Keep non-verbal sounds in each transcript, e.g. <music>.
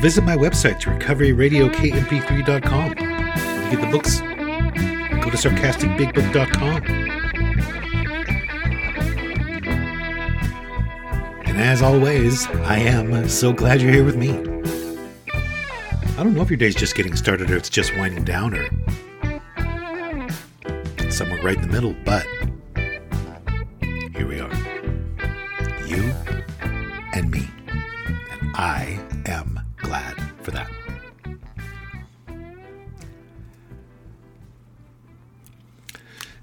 Visit my website to recoveryradiokmp3.com. To get the books, go to sarcasticbigbook.com. And as always, I am so glad you're here with me. I don't know if your day's just getting started or it's just winding down or somewhere right in the middle, but here we are. You I am glad for that.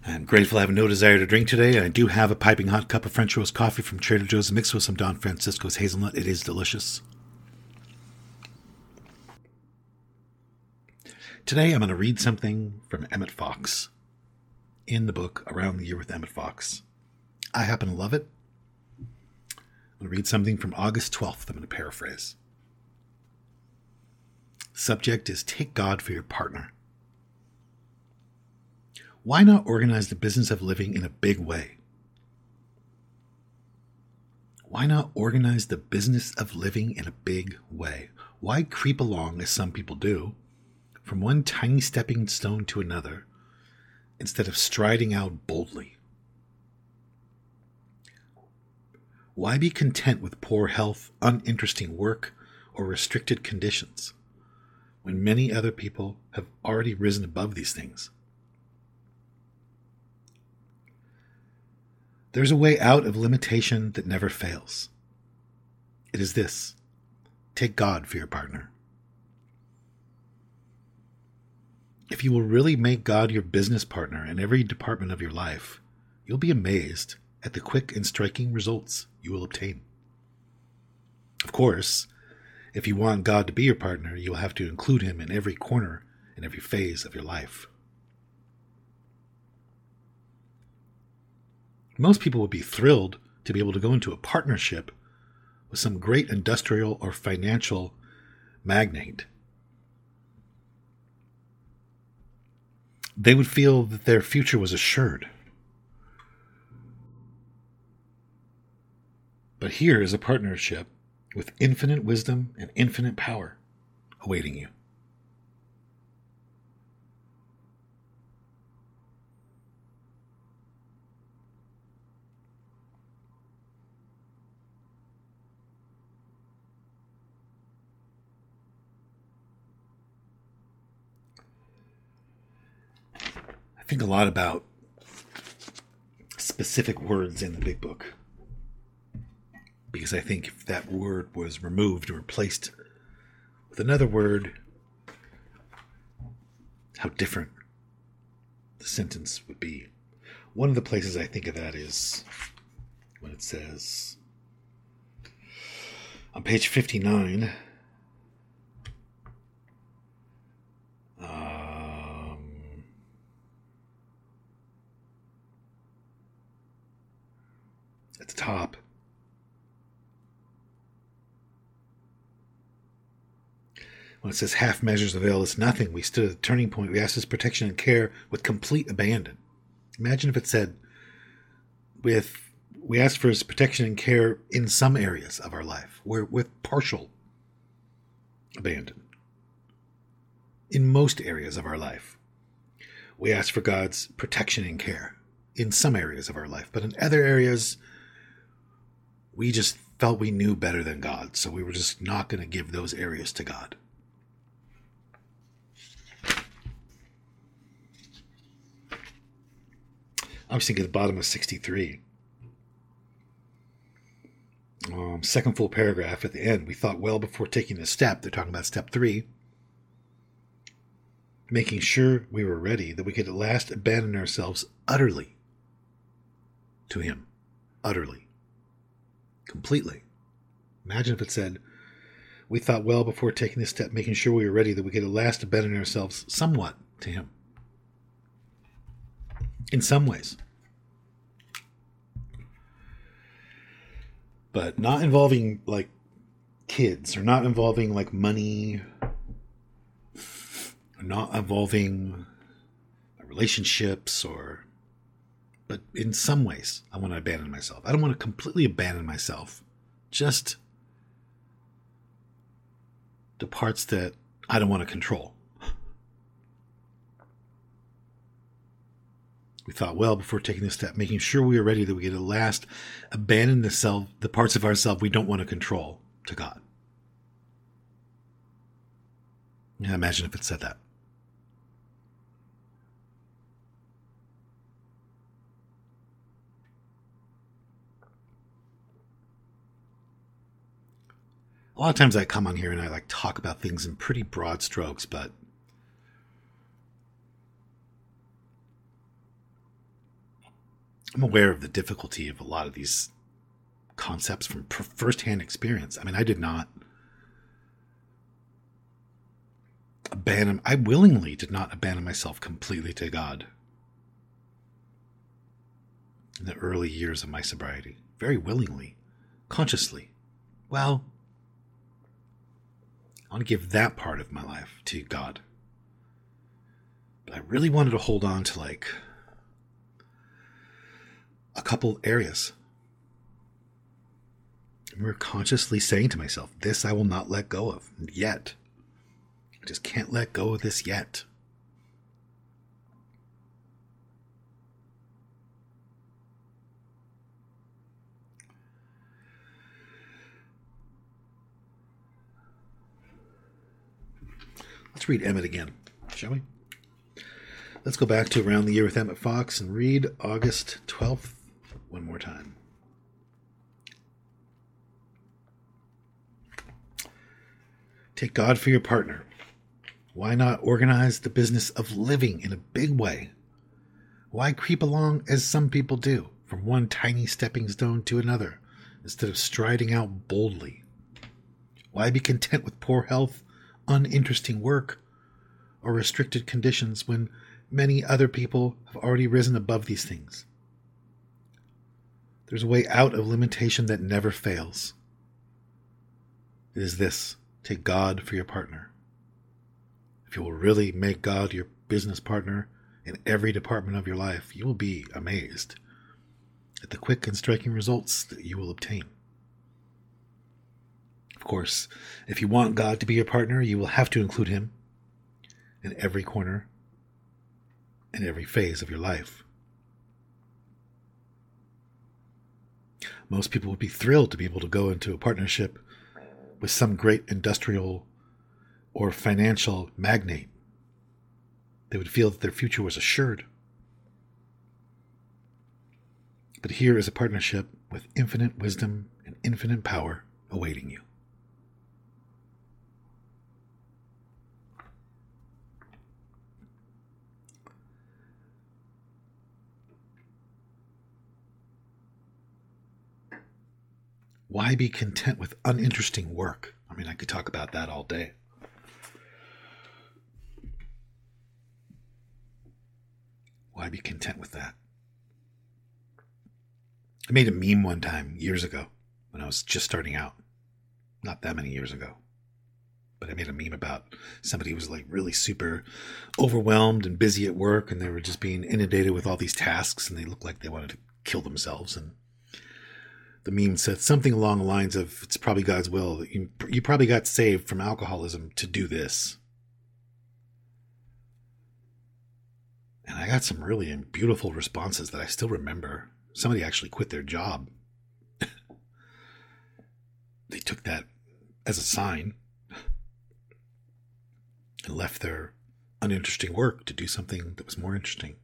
I'm grateful I have no desire to drink today. I do have a piping hot cup of French roast coffee from Trader Joe's mixed with some Don Francisco's hazelnut. It is delicious. Today I'm going to read something from Emmet Fox in the book Around the Year with Emmet Fox. I happen to love it. I'm read something from August 12th. I'm going to paraphrase. Subject is Take God for your partner. Why not organize the business of living in a big way? Why not organize the business of living in a big way? Why creep along, as some people do, from one tiny stepping stone to another, instead of striding out boldly? Why be content with poor health, uninteresting work, or restricted conditions when many other people have already risen above these things? There's a way out of limitation that never fails. It is this take God for your partner. If you will really make God your business partner in every department of your life, you'll be amazed at the quick and striking results you will obtain. Of course, if you want God to be your partner, you will have to include him in every corner and every phase of your life. Most people would be thrilled to be able to go into a partnership with some great industrial or financial magnate. They would feel that their future was assured. But here is a partnership with infinite wisdom and infinite power awaiting you. I think a lot about specific words in the big book because I think if that word was removed or replaced with another word, how different the sentence would be. One of the places I think of that is when it says on page 59 um, at the top when it says half measures avail us nothing. We stood at a turning point. We asked his protection and care with complete abandon. Imagine if it said with we asked for his protection and care in some areas of our life where with partial abandon. In most areas of our life we ask for god's protection and care in some areas of our life but in other areas we just felt we knew better than God, so we were just not going to give those areas to God. I was thinking the bottom of 63. Um, second full paragraph at the end. We thought well before taking this step. They're talking about step three. Making sure we were ready that we could at last abandon ourselves utterly to Him. Utterly. Completely. Imagine if it said, We thought well before taking this step, making sure we were ready that we could at last abandon ourselves somewhat to Him. In some ways. But not involving like kids or not involving like money not involving uh, relationships or but in some ways I want to abandon myself. I don't want to completely abandon myself. Just the parts that I don't want to control. We thought well before taking this step, making sure we are ready that we get at last abandon the self, the parts of ourselves we don't want to control to God. Yeah, imagine if it said that. A lot of times I come on here and I like talk about things in pretty broad strokes, but I'm aware of the difficulty of a lot of these concepts from firsthand experience. I mean, I did not abandon, I willingly did not abandon myself completely to God in the early years of my sobriety. Very willingly, consciously. Well, I want to give that part of my life to God. But I really wanted to hold on to like a couple areas. I remember consciously saying to myself, This I will not let go of yet. I just can't let go of this yet. Let's read Emmet again, shall we? Let's go back to around the year with Emmet Fox and read August 12th, one more time. Take God for your partner. Why not organize the business of living in a big way? Why creep along as some people do, from one tiny stepping stone to another, instead of striding out boldly? Why be content with poor health, uninteresting work, or restricted conditions when many other people have already risen above these things? There's a way out of limitation that never fails. It is this take God for your partner. If you will really make God your business partner in every department of your life, you will be amazed at the quick and striking results that you will obtain. Of course, if you want God to be your partner, you will have to include Him in every corner and every phase of your life. Most people would be thrilled to be able to go into a partnership with some great industrial or financial magnate. They would feel that their future was assured. But here is a partnership with infinite wisdom and infinite power awaiting you. Why be content with uninteresting work? I mean, I could talk about that all day. Why be content with that? I made a meme one time years ago when I was just starting out. Not that many years ago. But I made a meme about somebody who was like really super overwhelmed and busy at work and they were just being inundated with all these tasks and they looked like they wanted to kill themselves and the meme said something along the lines of it's probably God's will you, you probably got saved from alcoholism to do this. And I got some really beautiful responses that I still remember. Somebody actually quit their job <laughs> they took that as a sign and left their uninteresting work to do something that was more interesting.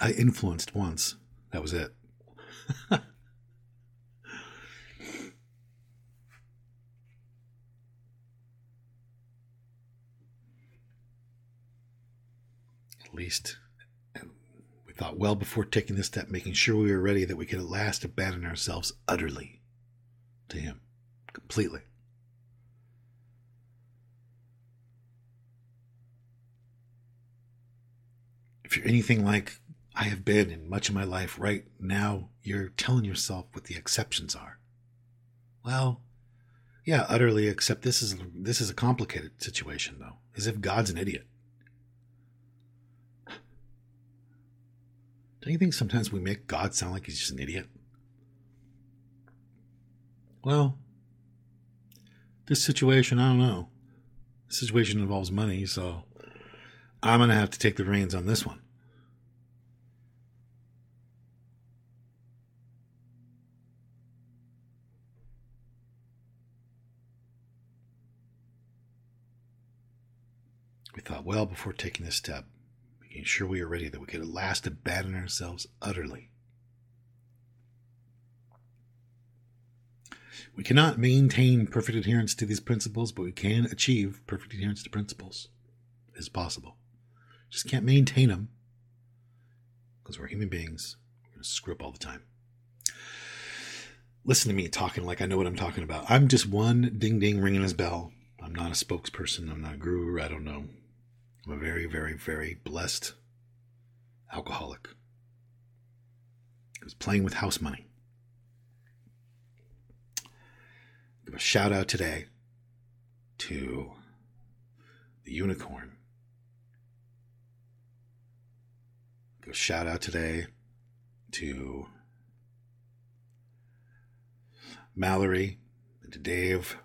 I influenced once. That was it. <laughs> At least we thought well before taking this step, making sure we were ready that we could at last abandon ourselves utterly to Him, completely. If you're anything like I have been in much of my life right now, you're telling yourself what the exceptions are. Well, yeah, utterly, except this is this is a complicated situation though. As if God's an idiot. Don't you think sometimes we make God sound like he's just an idiot? Well, this situation, I don't know. This situation involves money, so I'm going to have to take the reins on this one. We thought well before taking this step, making sure we were ready that we could at last abandon ourselves utterly. We cannot maintain perfect adherence to these principles, but we can achieve perfect adherence to principles. It is possible. Just can't maintain them because we're human beings. We're going to screw up all the time. Listen to me talking like I know what I'm talking about. I'm just one ding ding ringing his bell. I'm not a spokesperson. I'm not a guru. I don't know. I'm a very, very, very blessed alcoholic who's playing with house money. Give a shout out today to the unicorn. Give a shout out today to Mallory and to Dave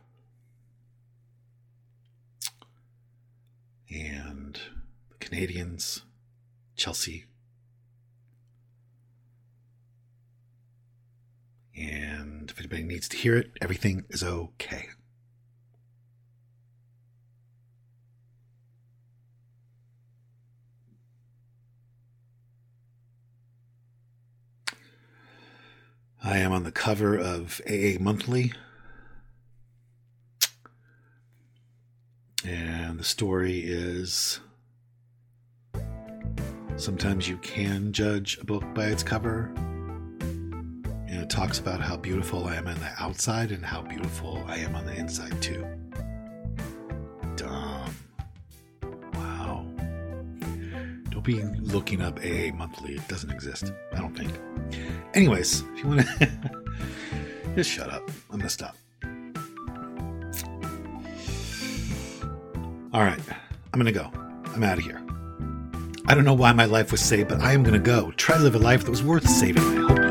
and the Canadians, Chelsea. And if anybody needs to hear it, everything is okay. I am on the cover of AA Monthly. And the story is sometimes you can judge a book by its cover. And it talks about how beautiful I am on the outside and how beautiful I am on the inside, too. Dumb. Wow. Don't be looking up AA Monthly. It doesn't exist. I don't think. Anyways, if you want to. <laughs> just shut up. I'm going to stop. All right, I'm gonna go. I'm out of here. I don't know why my life was saved, but I am gonna go. Try to live a life that was worth saving. I hope